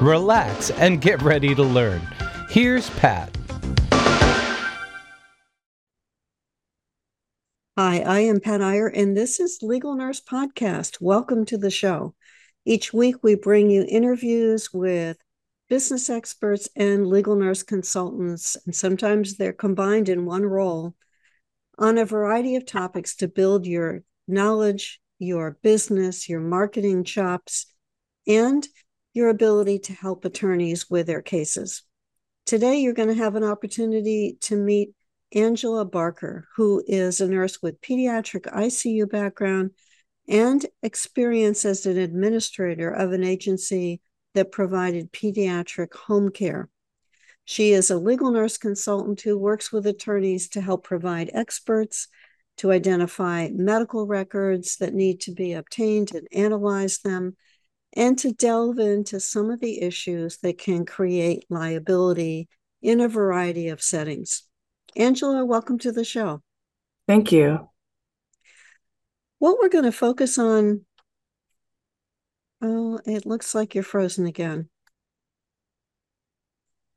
relax, and get ready to learn. Here's Pat. Hi, I am Pat Iyer, and this is Legal Nurse Podcast. Welcome to the show. Each week, we bring you interviews with business experts and legal nurse consultants, and sometimes they're combined in one role on a variety of topics to build your knowledge, your business, your marketing chops, and your ability to help attorneys with their cases. Today, you're going to have an opportunity to meet Angela Barker, who is a nurse with pediatric ICU background and experience as an administrator of an agency that provided pediatric home care. She is a legal nurse consultant who works with attorneys to help provide experts to identify medical records that need to be obtained and analyze them, and to delve into some of the issues that can create liability in a variety of settings. Angela, welcome to the show. Thank you. What we're going to focus on. Oh, it looks like you're frozen again.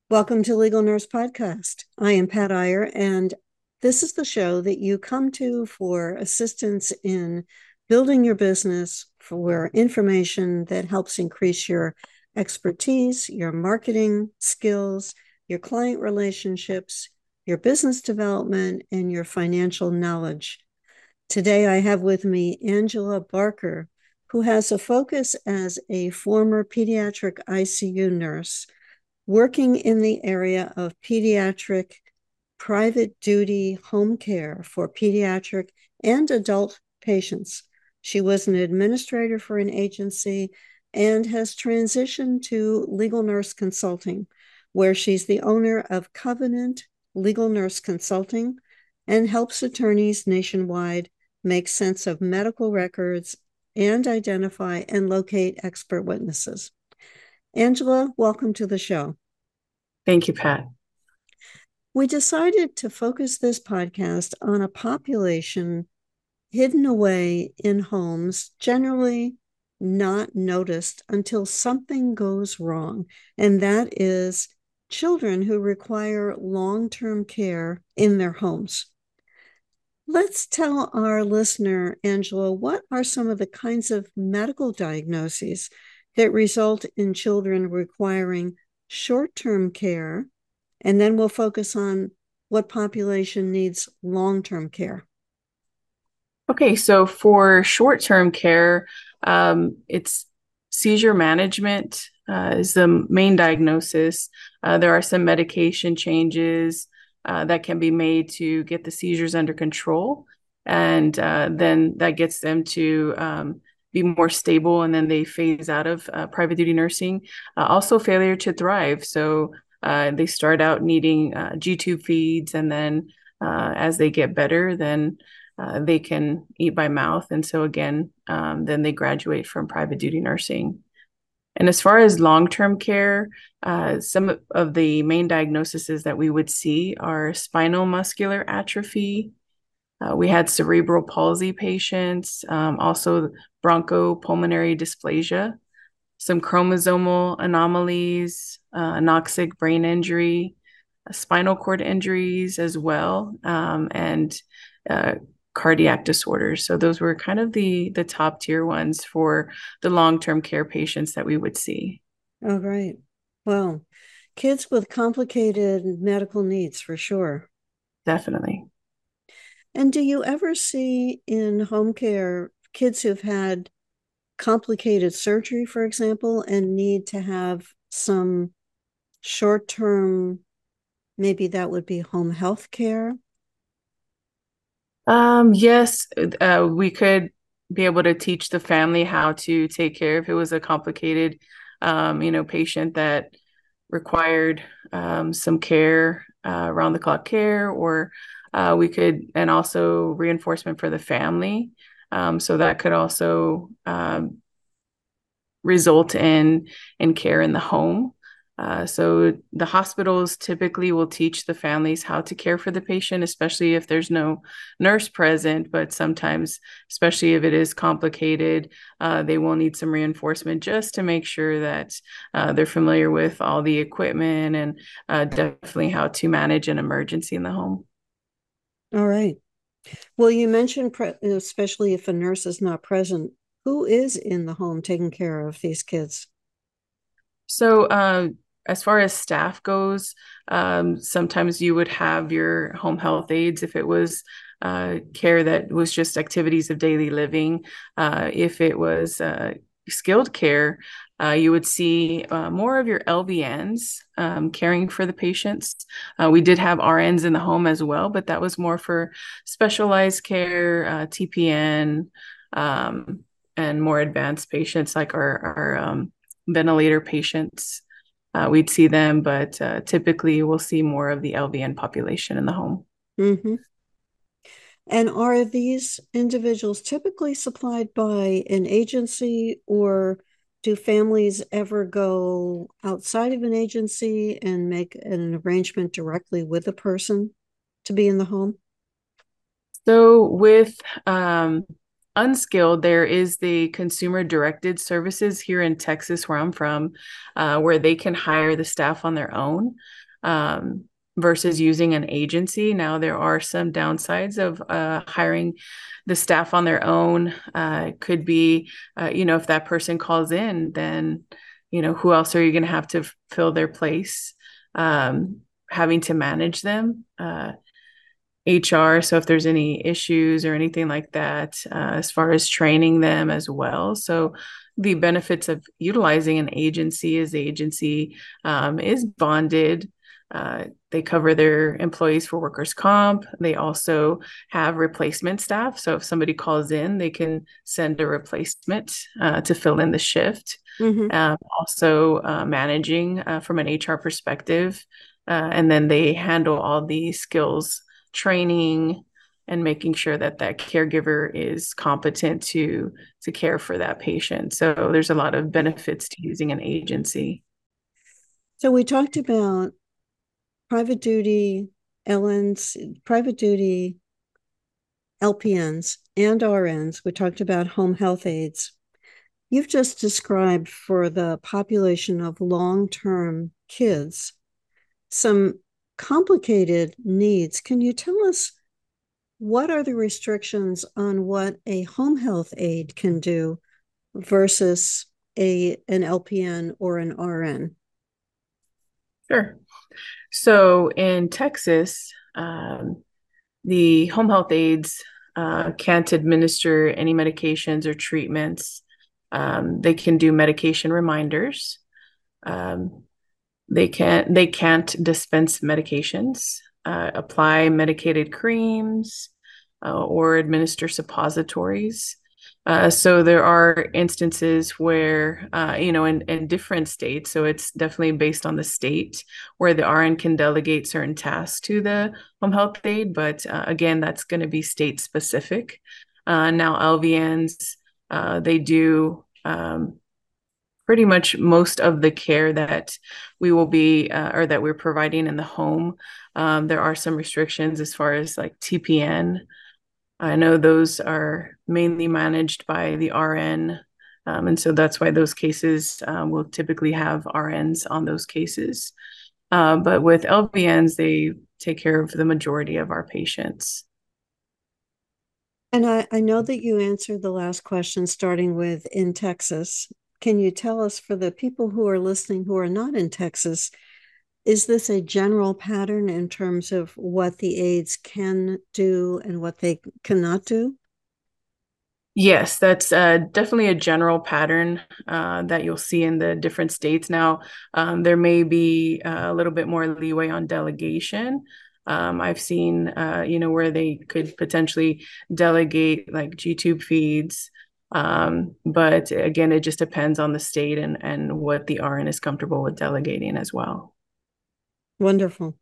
Welcome to Legal Nurse Podcast. I am Pat Iyer, and this is the show that you come to for assistance in building your business, for information that helps increase your expertise, your marketing skills, your client relationships, your business development, and your financial knowledge. Today, I have with me Angela Barker, who has a focus as a former pediatric ICU nurse working in the area of pediatric private duty home care for pediatric and adult patients. She was an administrator for an agency and has transitioned to legal nurse consulting, where she's the owner of Covenant legal nurse consulting, and helps attorneys nationwide make sense of medical records and identify and locate expert witnesses. Angela, welcome to the show. Thank you, Pat. We decided to focus this podcast on a population hidden away in homes, generally not noticed until something goes wrong, and that is children who require long term care in their homes. Let's tell our listener, Angela, what are some of the kinds of medical diagnoses that result in children requiring short term care? And then we'll focus on what population needs long term care. Okay, so for short term care, um, it's seizure management uh, is the main diagnosis. Uh, there are some medication changes uh, that can be made to get the seizures under control. And uh, then that gets them to um, be more stable and then they phase out of uh, private duty nursing. Uh, also, failure to thrive. So they start out needing G tube feeds and then as they get better, then uh, they can eat by mouth. And so, again, um, then they graduate from private duty nursing. And as far as long term care, uh, some of the main diagnoses that we would see are spinal muscular atrophy. Uh, we had cerebral palsy patients, um, also bronchopulmonary dysplasia, some chromosomal anomalies, uh, anoxic brain injury, uh, spinal cord injuries as well, um, and uh, cardiac disorders. So those were kind of the the top tier ones for the long-term care patients that we would see. Oh, right. Well, kids with complicated medical needs for sure. Definitely. And do you ever see in home care kids who've had complicated surgery, for example, and need to have some short term, maybe that would be home health care? Um, yes, uh, we could be able to teach the family how to take care if it was a complicated um, you know, patient that required um, some care, uh, around the clock care, or uh, we could, and also reinforcement for the family. Um, so that could also um, result in in care in the home. Uh, so the hospitals typically will teach the families how to care for the patient, especially if there's no nurse present. But sometimes, especially if it is complicated, uh, they will need some reinforcement just to make sure that uh, they're familiar with all the equipment and uh, definitely how to manage an emergency in the home. All right. Well, you mentioned, pre- especially if a nurse is not present, who is in the home taking care of these kids? So, uh, as far as staff goes, um, sometimes you would have your home health aides if it was uh, care that was just activities of daily living. Uh, if it was uh, skilled care, uh, you would see uh, more of your LVNs um, caring for the patients. Uh, we did have RNs in the home as well, but that was more for specialized care, TPN, um, and more advanced patients like our, our um, ventilator patients uh, we'd see them, but uh, typically we'll see more of the LVN population in the home. Mm-hmm. And are these individuals typically supplied by an agency, or do families ever go outside of an agency and make an arrangement directly with a person to be in the home? So, with um, unskilled, there is the consumer directed services here in Texas, where I'm from, uh, where they can hire the staff on their own um, versus using an agency. Now, there are some downsides of uh, hiring the staff on their own. Uh, could be, uh, you know, if that person calls in, then, you know, who else are you going to have to f- fill their place? Um, having to manage them. Uh, HR. So if there's any issues or anything like that, uh, as far as training them as well. So the benefits of utilizing an agency is the agency um, is bonded. Uh, they cover their employees for workers' comp. They also have replacement staff. So if somebody calls in, they can send a replacement uh, to fill in the shift. Mm-hmm. Um, also, uh, managing uh, from an HR perspective. Uh, and then they handle all the skills training and making sure that that caregiver is competent to to care for that patient. So there's a lot of benefits to using an agency. So we talked about private duty lns private duty lpns and rns we talked about home health aides. You've just described for the population of long-term kids some complicated needs. Can you tell us what are the restrictions on what a home health aide can do versus a an LPN or an RN? Sure. So in Texas, um, the home health aides uh, can't administer any medications or treatments. Um, they can do medication reminders. Um, they can't they can't dispense medications, uh, apply medicated creams, uh, or administer suppositories. Uh, so there are instances where, uh, you know, in, in different states, so it's definitely based on the state where the RN can delegate certain tasks to the home health aide, but uh, again, that's going to be state specific. Uh, now, LVNs, uh, they do um, pretty much most of the care that we will be uh, or that we're providing in the home. Um, there are some restrictions as far as like TPN. I know those are mainly managed by the RN. Um, and so that's why those cases um, will typically have RNs on those cases. Uh, but with LVNs, they take care of the majority of our patients. And I, I know that you answered the last question starting with in Texas can you tell us for the people who are listening who are not in Texas, is this a general pattern in terms of what the aides can do and what they cannot do? Yes, that's uh, definitely a general pattern uh, that you'll see in the different states. Now, um, there may be uh, a little bit more leeway on delegation. Um, I've seen, uh, you know, where they could potentially delegate like G tube feeds Um, but again, it just depends on the state and, and what the RN is comfortable with delegating as well. Wonderful.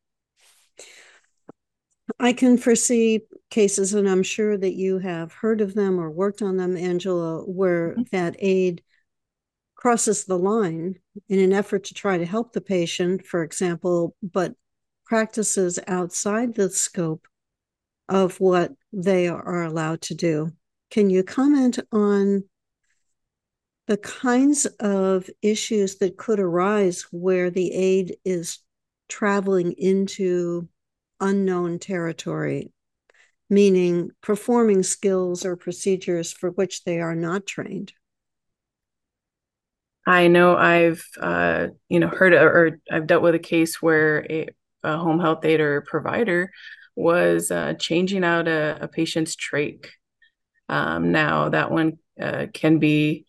I can foresee cases, and I'm sure that you have heard of them or worked on them, Angela, where mm-hmm. that aide crosses the line in an effort to try to help the patient, for example, but practices outside the scope of what they are allowed to do. Can you comment on the kinds of issues that could arise where the aide is traveling into unknown territory, meaning performing skills or procedures for which they are not trained? I know I've uh, you know heard or I've dealt with a case where a, a home health aide or provider was uh, changing out a, a patient's trach. Um, now that one uh, can be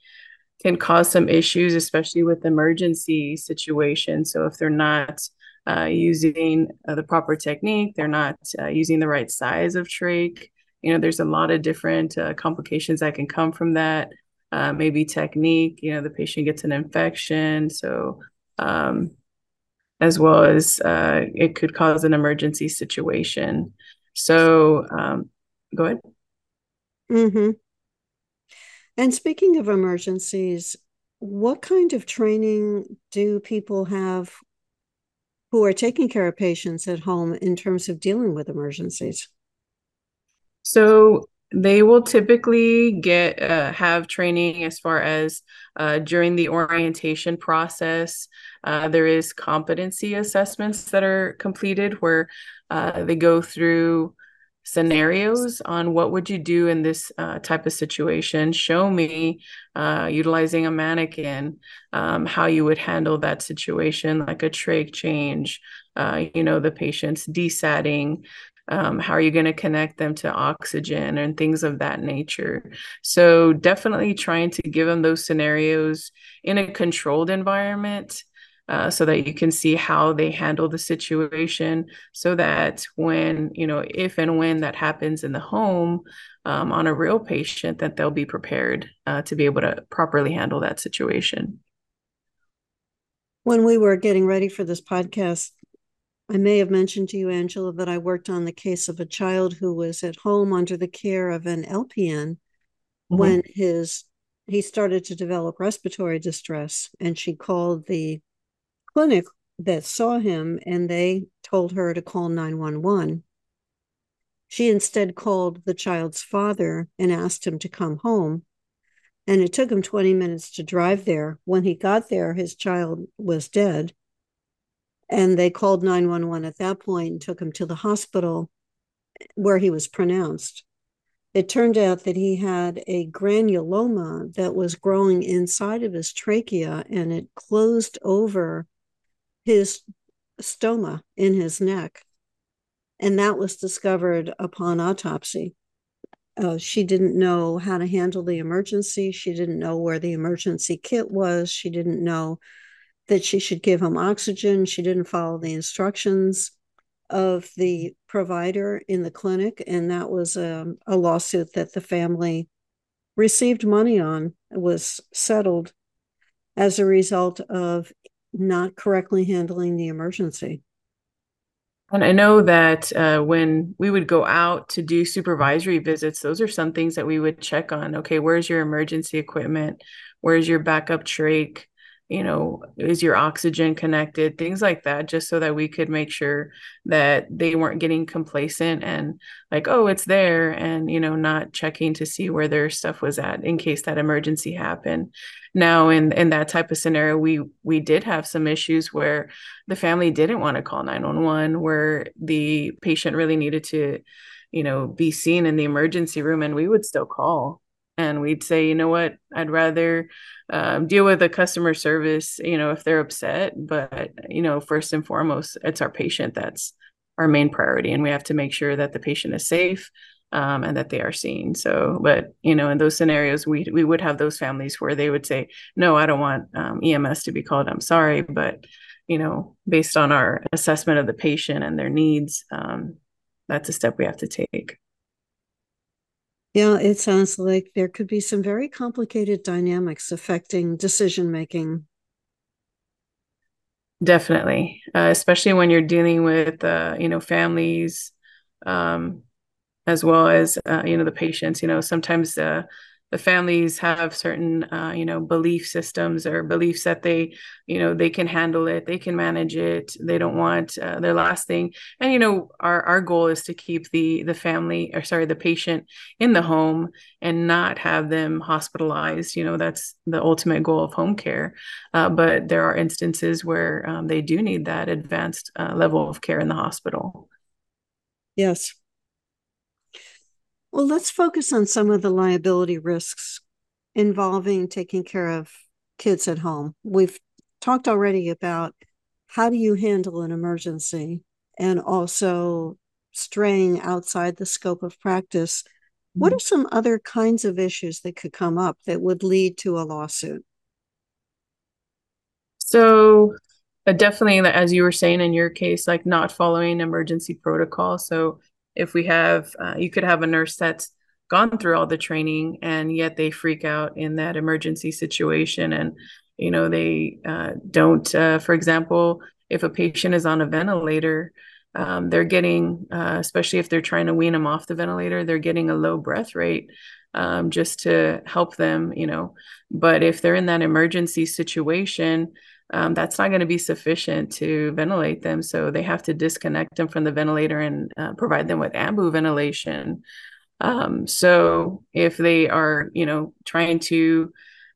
can cause some issues, especially with emergency situations. So if they're not uh, using uh, the proper technique, they're not uh, using the right size of trach. You know, there's a lot of different uh, complications that can come from that. maybe technique. You know, the patient gets an infection, so um, as well as uh, it could cause an emergency situation. So, um, go ahead. Mm-hmm. And speaking of emergencies, what kind of training do people have who are taking care of patients at home in terms of dealing with emergencies? So, they will typically get uh, have training as far as uh, during the orientation process uh, there is competency assessments that are completed where uh, they go through scenarios on what would you do in this uh, type of situation? Show me uh, utilizing a mannequin um, how you would handle that situation like a trach change you know the patient's desatting um, how are you going to connect them to oxygen and things of that nature? So definitely trying to give them those scenarios in a controlled environment uh, so that you can see how they handle the situation so that when you know if and when that happens in the home um, on a real patient that they'll be prepared uh, to be able to properly handle that situation when we were getting ready for this podcast I may have mentioned to you, Angela, that I worked on the case of a child who was at home under the care of an LPN mm-hmm. when his he started to develop respiratory distress, and she called the clinic that saw him, and they told her to call nine one one. She instead called the child's father and asked him to come home. And it took him 20 minutes to drive there. When he got there, his child was dead and they called 911 at that point and took him to the hospital where he was pronounced. It turned out that he had a granuloma that was growing inside of his trachea and it closed over his stoma in his neck. And that was discovered upon autopsy. Uh, she didn't know how to handle the emergency. She didn't know where the emergency kit was. She didn't know that she should give him oxygen. She didn't follow the instructions of the provider in the clinic, and that was a, um, a lawsuit that the family received money on. Was settled as a result of not correctly handling the emergency. And I know that uh, when we would go out to do supervisory visits, those are some things that we would check on. Okay, where's your emergency equipment? Where's your backup trach? You know is your oxygen connected things like that just so that we could make sure that they weren't getting complacent and like oh it's there and you know not checking to see where their stuff was at in case that emergency happened. Now in in that type of scenario we we did have some issues where the family didn't want to call 911 where the patient really needed to you know be seen in the emergency room and we would still call and we'd say you know what? I'd rather um, deal with a customer service you know if they're upset but you know first and foremost it's our patient that's our main priority and we have to make sure that the patient is safe um, and that they are seen. So but you know in those scenarios we we would have those families where they would say no i don't want um, ems to be called. I'm sorry but you know based on our assessment of the patient and their needs um, that's a step we have to take Yeah, it sounds like there could be some very complicated dynamics affecting decision making. Definitely, uh, especially when you're dealing with uh, you know families, um, as well as uh, you know the patients. You know sometimes uh, the families have certain uh, you know belief systems or beliefs that they you know they can handle it they can manage it they don't want uh, their last thing. And you know our our goal is to keep the the family or sorry the patient in the home and not have them hospitalized. You know that's the ultimate goal of home care. Uh, but there are instances where um, they do need that advanced uh, level of care in the hospital. Yes well, let's focus on some of the liability risks involving taking care of kids at home. We've talked already about how do you handle an emergency and also straying outside the scope of practice. What are some other kinds of issues that could come up that would lead to a lawsuit? So, uh, definitely, as you were saying in your case, like not following emergency protocol. So, if we have uh, you could have a nurse that's gone through all the training and yet they freak out in that emergency situation and you know they uh, don't uh, for example if a patient is on a ventilator um, they're getting uh, especially if they're trying to wean them off the ventilator they're getting a low breath rate um, just to help them you know. But if they're in that emergency situation um, that's not going to be sufficient to ventilate them. So they have to disconnect them from the ventilator and uh, provide them with ambu ventilation. Um, so if they are, you know, trying to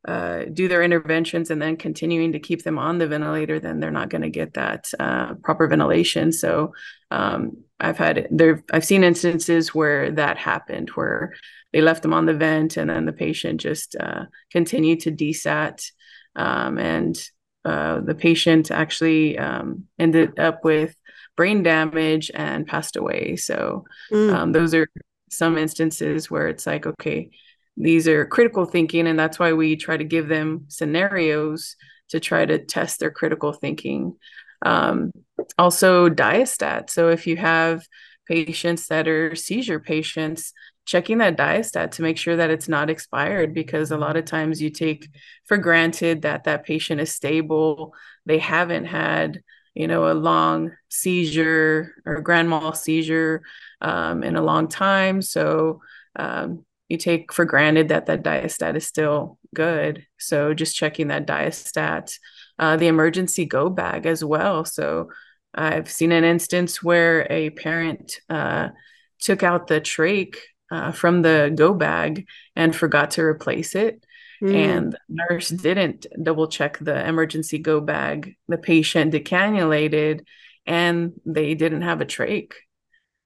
uh, do their interventions and then continuing to keep them on the ventilator, then they're not going to get that uh, proper ventilation. So um, I've had there, I've seen instances where that happened, where they left them on the vent and then the patient just uh, continued to desat. Um, and uh, the patient actually um, ended up with brain damage and passed away. So mm. um, those are some instances where it's like, okay, these are critical thinking, and that's why we try to give them scenarios to try to test their critical thinking. Um, also, diastat. So if you have patients that are seizure patients, checking that diastat to make sure that it's not expired because a lot of times you take for granted that that patient is stable they haven't had you know a long seizure or grand mal seizure um, in a long time. So um, you take for granted that that diastat is still good. So just checking that diastat uh, the emergency go bag as well. So i've seen an instance where a parent uh, took out the trach uh, from the go bag and forgot to replace it. Mm. And the nurse didn't double check the emergency go bag. The patient decannulated and they didn't have a trach.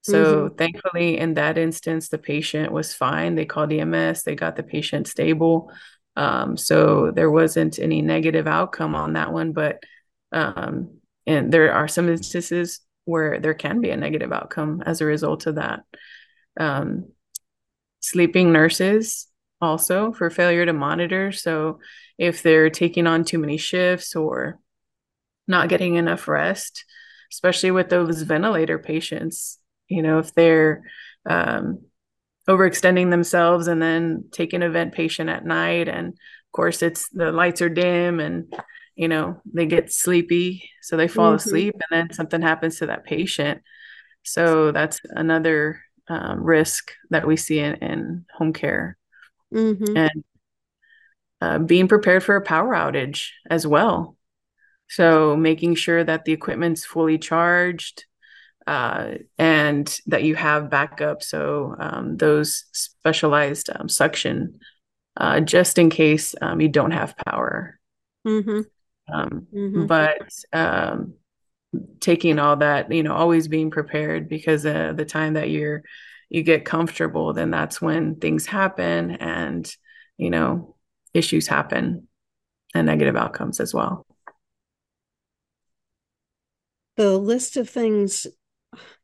So mm-hmm. thankfully, in that instance, the patient was fine. They called EMS, they got the patient stable. Um, so there wasn't any negative outcome on that one. But um, and there are some instances where there can be a negative outcome as a result of that. Um, sleeping nurses also for failure to monitor. So if they're taking on too many shifts or not getting enough rest, especially with those ventilator patients, you know, if they're um, overextending themselves and then taking a vent patient at night, and of course, it's the lights are dim and you know they get sleepy, so they fall mm-hmm. asleep, and then something happens to that patient. So that's another um, risk that we see in, in home care mm-hmm. and uh, being prepared for a power outage as well so making sure that the equipment's fully charged uh, and that you have backup so um, those specialized um, suction uh, just in case um, you don't have power mm-hmm. Um, mm-hmm. but um, taking all that you know always being prepared because uh, the time that you're you get comfortable then that's when things happen and you know issues happen and negative outcomes as well. The list of things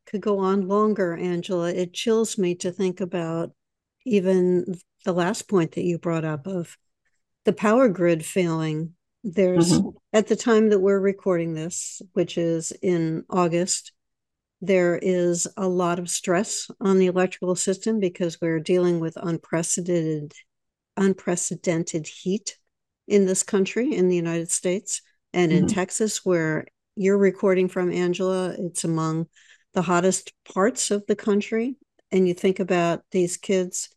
could go on longer angela. It chills me to think about even the last point that you brought up of the power grid failing there's mm-hmm. at the time that we're recording this, which is in August, there is a lot of stress on the electrical system because we're dealing with unprecedented unprecedented heat in this country in the United States and in mm-hmm. Texas where you're recording from Angela it's among the hottest parts of the country and you think about these kids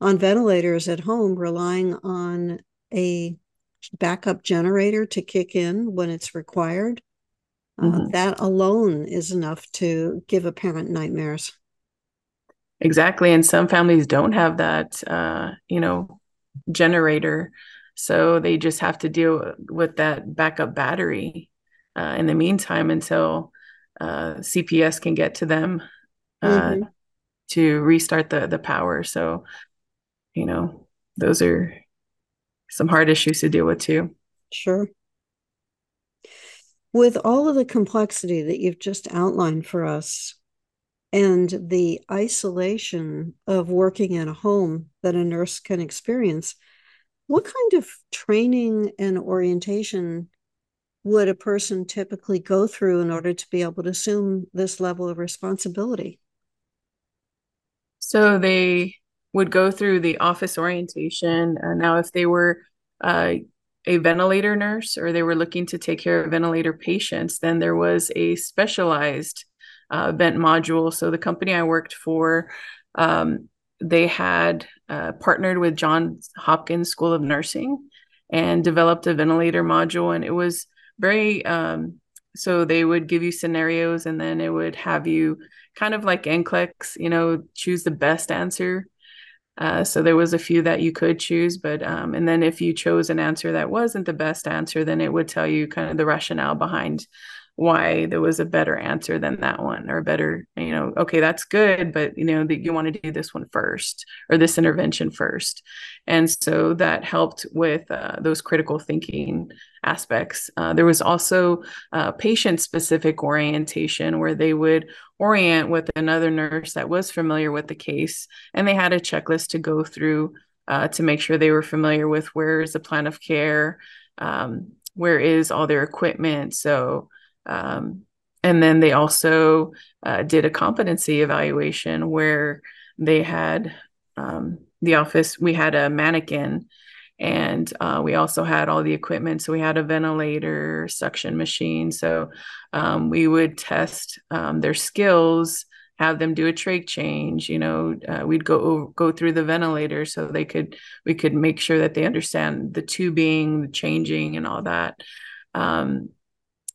on ventilators at home relying on a backup generator to kick in when it's required uh, mm-hmm. that alone is enough to give a parent nightmares. Exactly. And some families don't have that, uh, you know, generator. So they just have to deal with that backup battery uh, in the meantime until uh, CPS can get to them uh, mm-hmm. to restart the, the power. So, you know, those are some hard issues to deal with too. Sure with all of the complexity that you've just outlined for us and the isolation of working in a home that a nurse can experience, what kind of training and orientation would a person typically go through in order to be able to assume this level of responsibility? So they would go through the office orientation. Uh, now, if they were uh, a ventilator nurse or they were looking to take care of ventilator patients, then there was a specialized uh, vent module. So the company I worked for, um, they had uh, partnered with Johns Hopkins School of Nursing and developed a ventilator module. And it was very, um, so they would give you scenarios and then it would have you kind of like NCLEX, you know, choose the best answer uh, so there was a few that you could choose, but um, and then if you chose an answer that wasn't the best answer, then it would tell you kind of the rationale behind why there was a better answer than that one or a better you know okay that's good but you know that you want to do this one first or this intervention first. And so that helped with uh, those critical thinking aspects. Uh, there was also uh, patient specific orientation where they would orient with another nurse that was familiar with the case and they had a checklist to go through uh, to make sure they were familiar with where is the plan of care um, where is all their equipment. So um, and then they also uh, did a competency evaluation where they had um, the office, we had a mannequin and uh, we also had all the equipment. So we had a ventilator, suction machine. So um, we would test um, their skills, have them do a trach change. You know, uh, we'd go go through the ventilator so they could we could make sure that they understand the tubing, the changing, and all that. Um,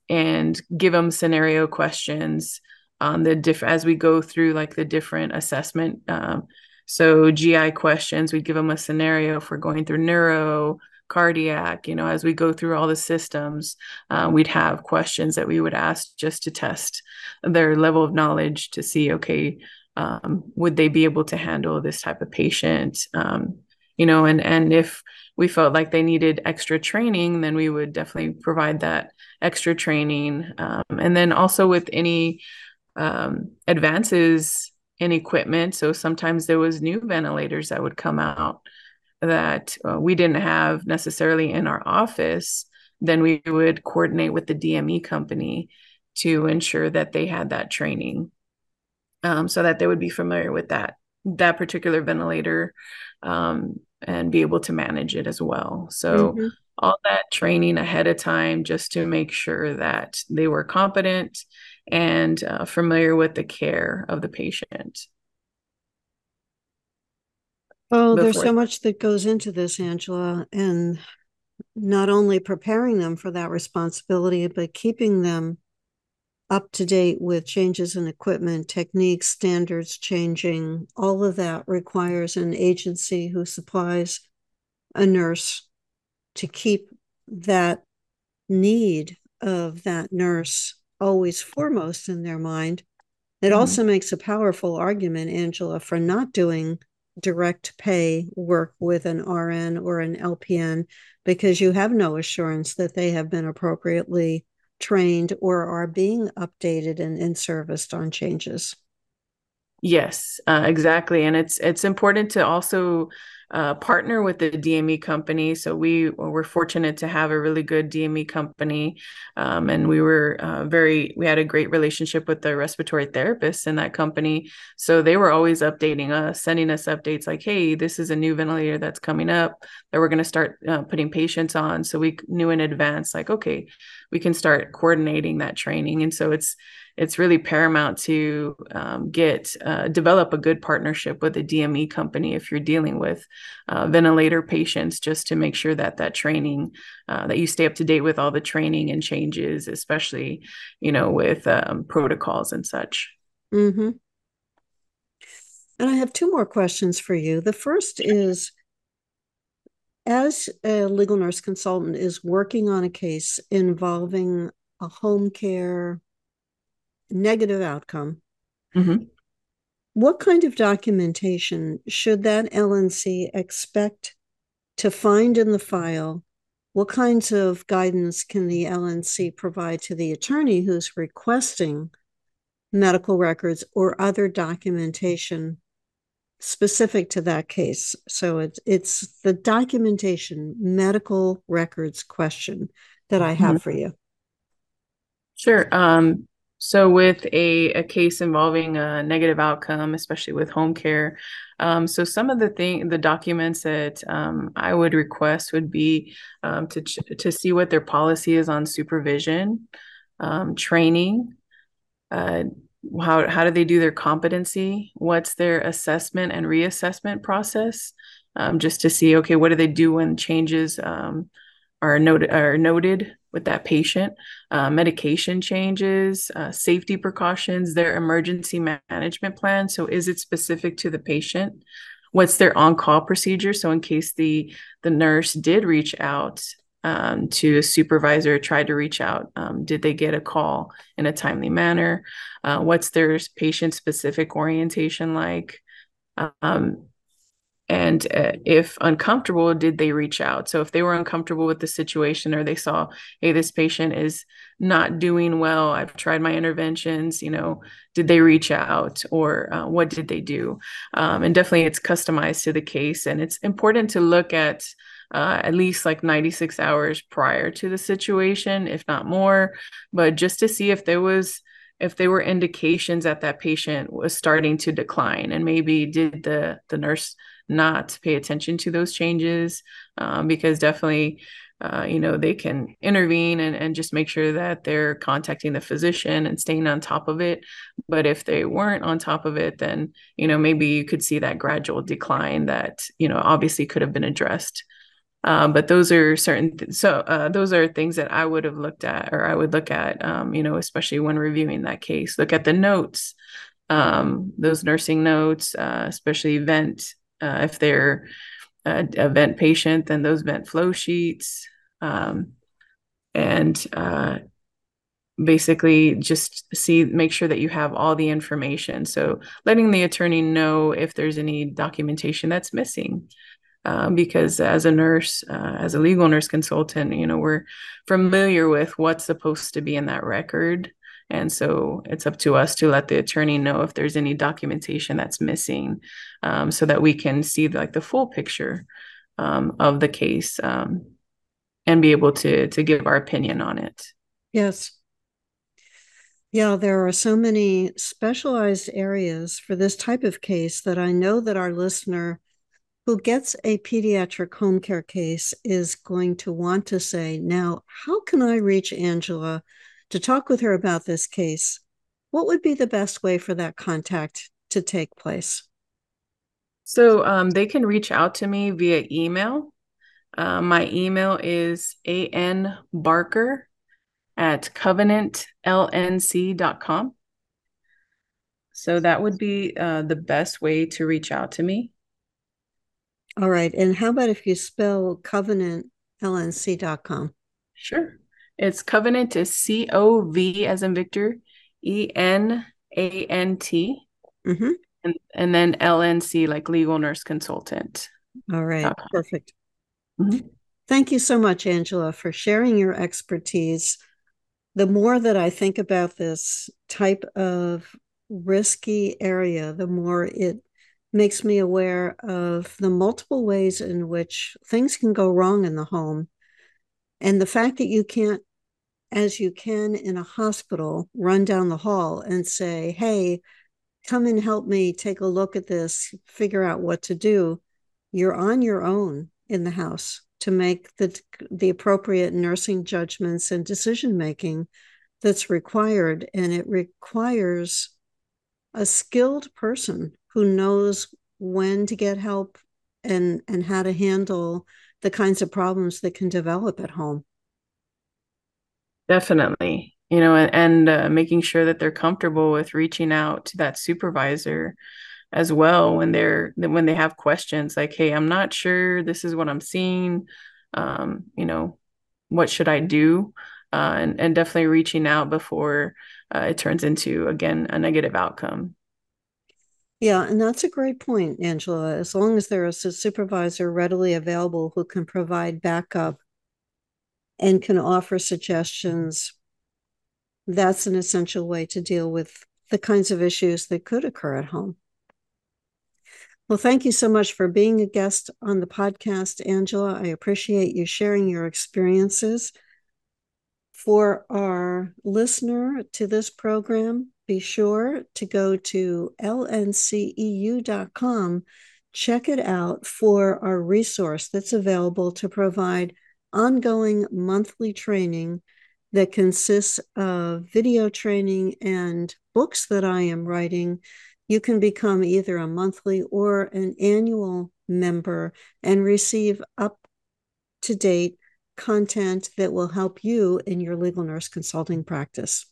and give them scenario questions on the diff as we go through like the different assessment um, so gi questions we'd give them a scenario for going through neuro cardiac you know as we go through all the systems uh, we'd have questions that we would ask just to test their level of knowledge to see okay um, would they be able to handle this type of patient? Um, you know and and if we felt like they needed extra training then we would definitely provide that extra training. Um, and then also with any um, advances in equipment so sometimes there was new ventilators that would come out that uh, we didn't have necessarily in our office then we would coordinate with the dme company to ensure that they had that training um, so that they would be familiar with that that particular ventilator um, and be able to manage it as well. So mm-hmm. all that training ahead of time just to make sure that they were competent and uh, familiar with the care of the patient. Oh, Before. there's so much that goes into this, Angela, and not only preparing them for that responsibility, but keeping them up to date with changes in equipment, techniques, standards changing. All of that requires an agency who supplies a nurse to keep that need of that nurse always foremost in their mind. It mm-hmm. also makes a powerful argument, Angela, for not doing direct pay work with an RN or an LPN because you have no assurance that they have been appropriately trained or are being updated and, and serviced on changes. Yes, uh, exactly, and it's it's important to also uh, partner with the DME company. So we were fortunate to have a really good DME company, um, and we were uh, very we had a great relationship with the respiratory therapists in that company. So they were always updating us, sending us updates like, "Hey, this is a new ventilator that's coming up that we're going to start uh, putting patients on." So we knew in advance, like, okay, we can start coordinating that training, and so it's it's really paramount to um, get uh, develop a good partnership with a DME company if you're dealing with uh, ventilator patients, just to make sure that that training uh, that you stay up to date with all the training and changes, especially you know with um, protocols and such. Mm-hmm. And I have two more questions for you. The first is as a legal nurse consultant is working on a case involving a home care negative outcome, mm-hmm. what kind of documentation should that LNC expect to find in the file? What kinds of guidance can the LNC provide to the attorney who's requesting medical records or other documentation specific to that case? So it's it's the documentation medical records question that I have mm-hmm. for you. Sure. Um, so, with a, a case involving a negative outcome, especially with home care, um, so some of the thing, the documents that um, I would request would be um, to ch- to see what their policy is on supervision, um, training, uh, how how do they do their competency, what's their assessment and reassessment process, um, just to see okay, what do they do when changes um, are noted are noted with that patient, uh, medication changes, uh, safety precautions, their emergency management plan. So, is it specific to the patient? What's their on-call procedure? So, in case the the nurse did reach out um, to a supervisor, tried to reach out, um, did they get a call in a timely manner? Uh, what's their patient-specific orientation like? Um, and uh, if uncomfortable did they reach out so if they were uncomfortable with the situation or they saw hey this patient is not doing well i've tried my interventions you know did they reach out or uh, what did they do um, and definitely it's customized to the case and it's important to look at uh, at least like 96 hours prior to the situation if not more. But just to see if there was if there were indications that that patient was starting to decline and maybe did the the nurse not pay attention to those changes um, because definitely uh, you know they can intervene and, and just make sure that they're contacting the physician and staying on top of it. But if they weren't on top of it then you know maybe you could see that gradual decline that you know obviously could have been addressed um, but those are certain th- so uh, those are things that i would have looked at or i would look at um, you know especially when reviewing that case look at the notes um, those nursing notes uh, especially vent uh, if they're a, a, vent patient, then those vent flow sheets. Um, and uh, basically just see make sure that you have all the information so letting the attorney know if there's any documentation that's missing um, because as a nurse uh, as a legal nurse consultant you know we're familiar with what's supposed to be in that record and so it's up to us to let the attorney know if there's any documentation that's missing um, so that we can see like the full picture um, of the case um, and be able to to give our opinion on it. Yes. Yeah, there are so many specialized areas for this type of case that I know that our listener who gets a pediatric home care case is going to want to say, now, how can I reach Angela to talk with her about this case, what would be the best way for that contact to take place? So um, they can reach out to me via email. Uh, my email is anbarker at covenantlnc.com. So that would be uh, the best way to reach out to me. All right. And how about if you spell covenantlnc.com? Sure. It's Covenant is C O V as in Victor, E N A N T, mm-hmm. and, and then LNC, like legal nurse consultant. All right, perfect. Mm-hmm. Thank you so much, Angela, for sharing your expertise. The more that I think about this type of risky area, the more it makes me aware of the multiple ways in which things can go wrong in the home. And the fact that you can't, as you can in a hospital, run down the hall and say, hey, come and help me take a look at this, figure out what to do. You're on your own in the house to make the, the appropriate nursing judgments and decision making that's required. And it requires a skilled person who knows when to get help and and how to handle the kinds of problems that can develop at home. Definitely. You know and, and uh, making sure that they're comfortable with reaching out to that supervisor as well when they're when they have questions like hey i'm not sure this is what i'm seeing. Um, you know what should i do? Uh, and, and definitely reaching out before uh, it turns into again a negative outcome yeah, and that's a great point, Angela. As long as there is a supervisor readily available who can provide backup and can offer suggestions, that's an essential way to deal with the kinds of issues that could occur at home. Well, thank you so much for being a guest on the podcast, Angela. I appreciate you sharing your experiences. For our listener to this program, be sure to go to lnceu.com, check it out for our resource that's available to provide ongoing monthly training that consists of video training and books that I am writing. You can become either a monthly or an annual member and receive up to date content that will help you in your legal nurse consulting practice.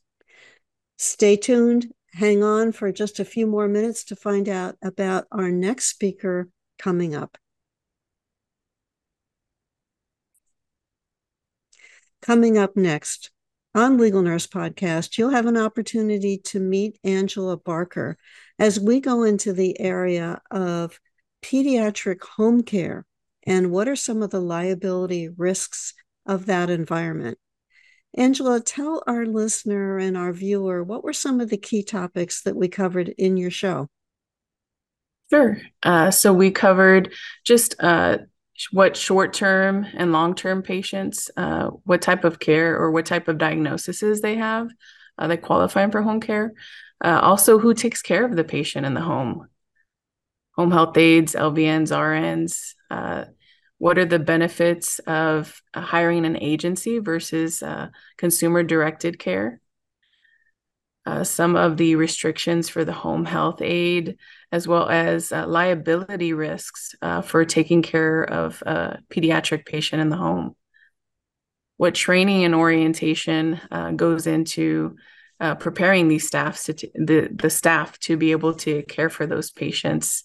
Stay tuned. Hang on for just a few more minutes to find out about our next speaker coming up. Coming up next on Legal Nurse Podcast, you'll have an opportunity to meet Angela Barker as we go into the area of pediatric home care and what are some of the liability risks of that environment. Angela, tell our listener and our viewer what were some of the key topics that we covered in your show? Sure. Uh, so we covered just uh, what short term and long term patients, uh, what type of care or what type of diagnoses they have uh, that qualify for home care. Uh, also, who takes care of the patient in the home? Home health aides, LVNs, RNs, uh, what are the benefits of uh, hiring an agency versus uh, consumer directed care? Uh, some of the restrictions for the home health aide as well as uh, liability risks uh, for taking care of a pediatric patient in the home. What training and orientation uh, goes into preparing these staffs to t- the, the staff to be able to care for those patients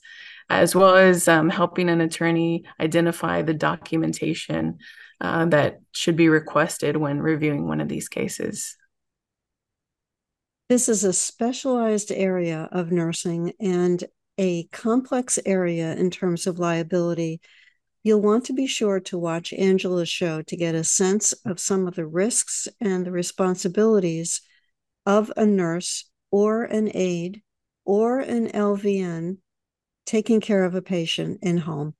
as well as um, helping an attorney identify the documentation uh, that should be requested when reviewing one of these cases. This is a specialized area of nursing and a complex area in terms of liability. You'll want to be sure to watch Angela's show to get a sense of some of the risks and the responsibilities of a nurse or an aide or an LVN taking care of a patient in home.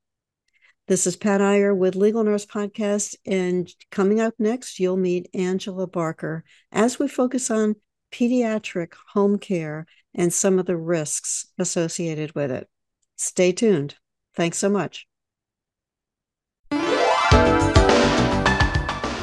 This is Pat Iyer with Legal Nurse Podcast. And coming up next, you'll meet Angela Barker as we focus on pediatric home care and some of the risks associated with it. Stay tuned. Thanks so much.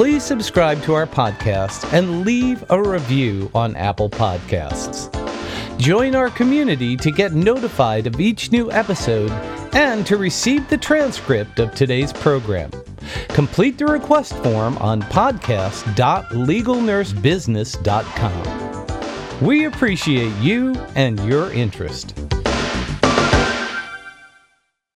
Please subscribe to our podcast and leave a review on Apple Podcasts. Join our community to get notified of each new episode and to receive the transcript of today's program. Complete the request form on podcast.legalnursebusiness.com. We appreciate you and your interest.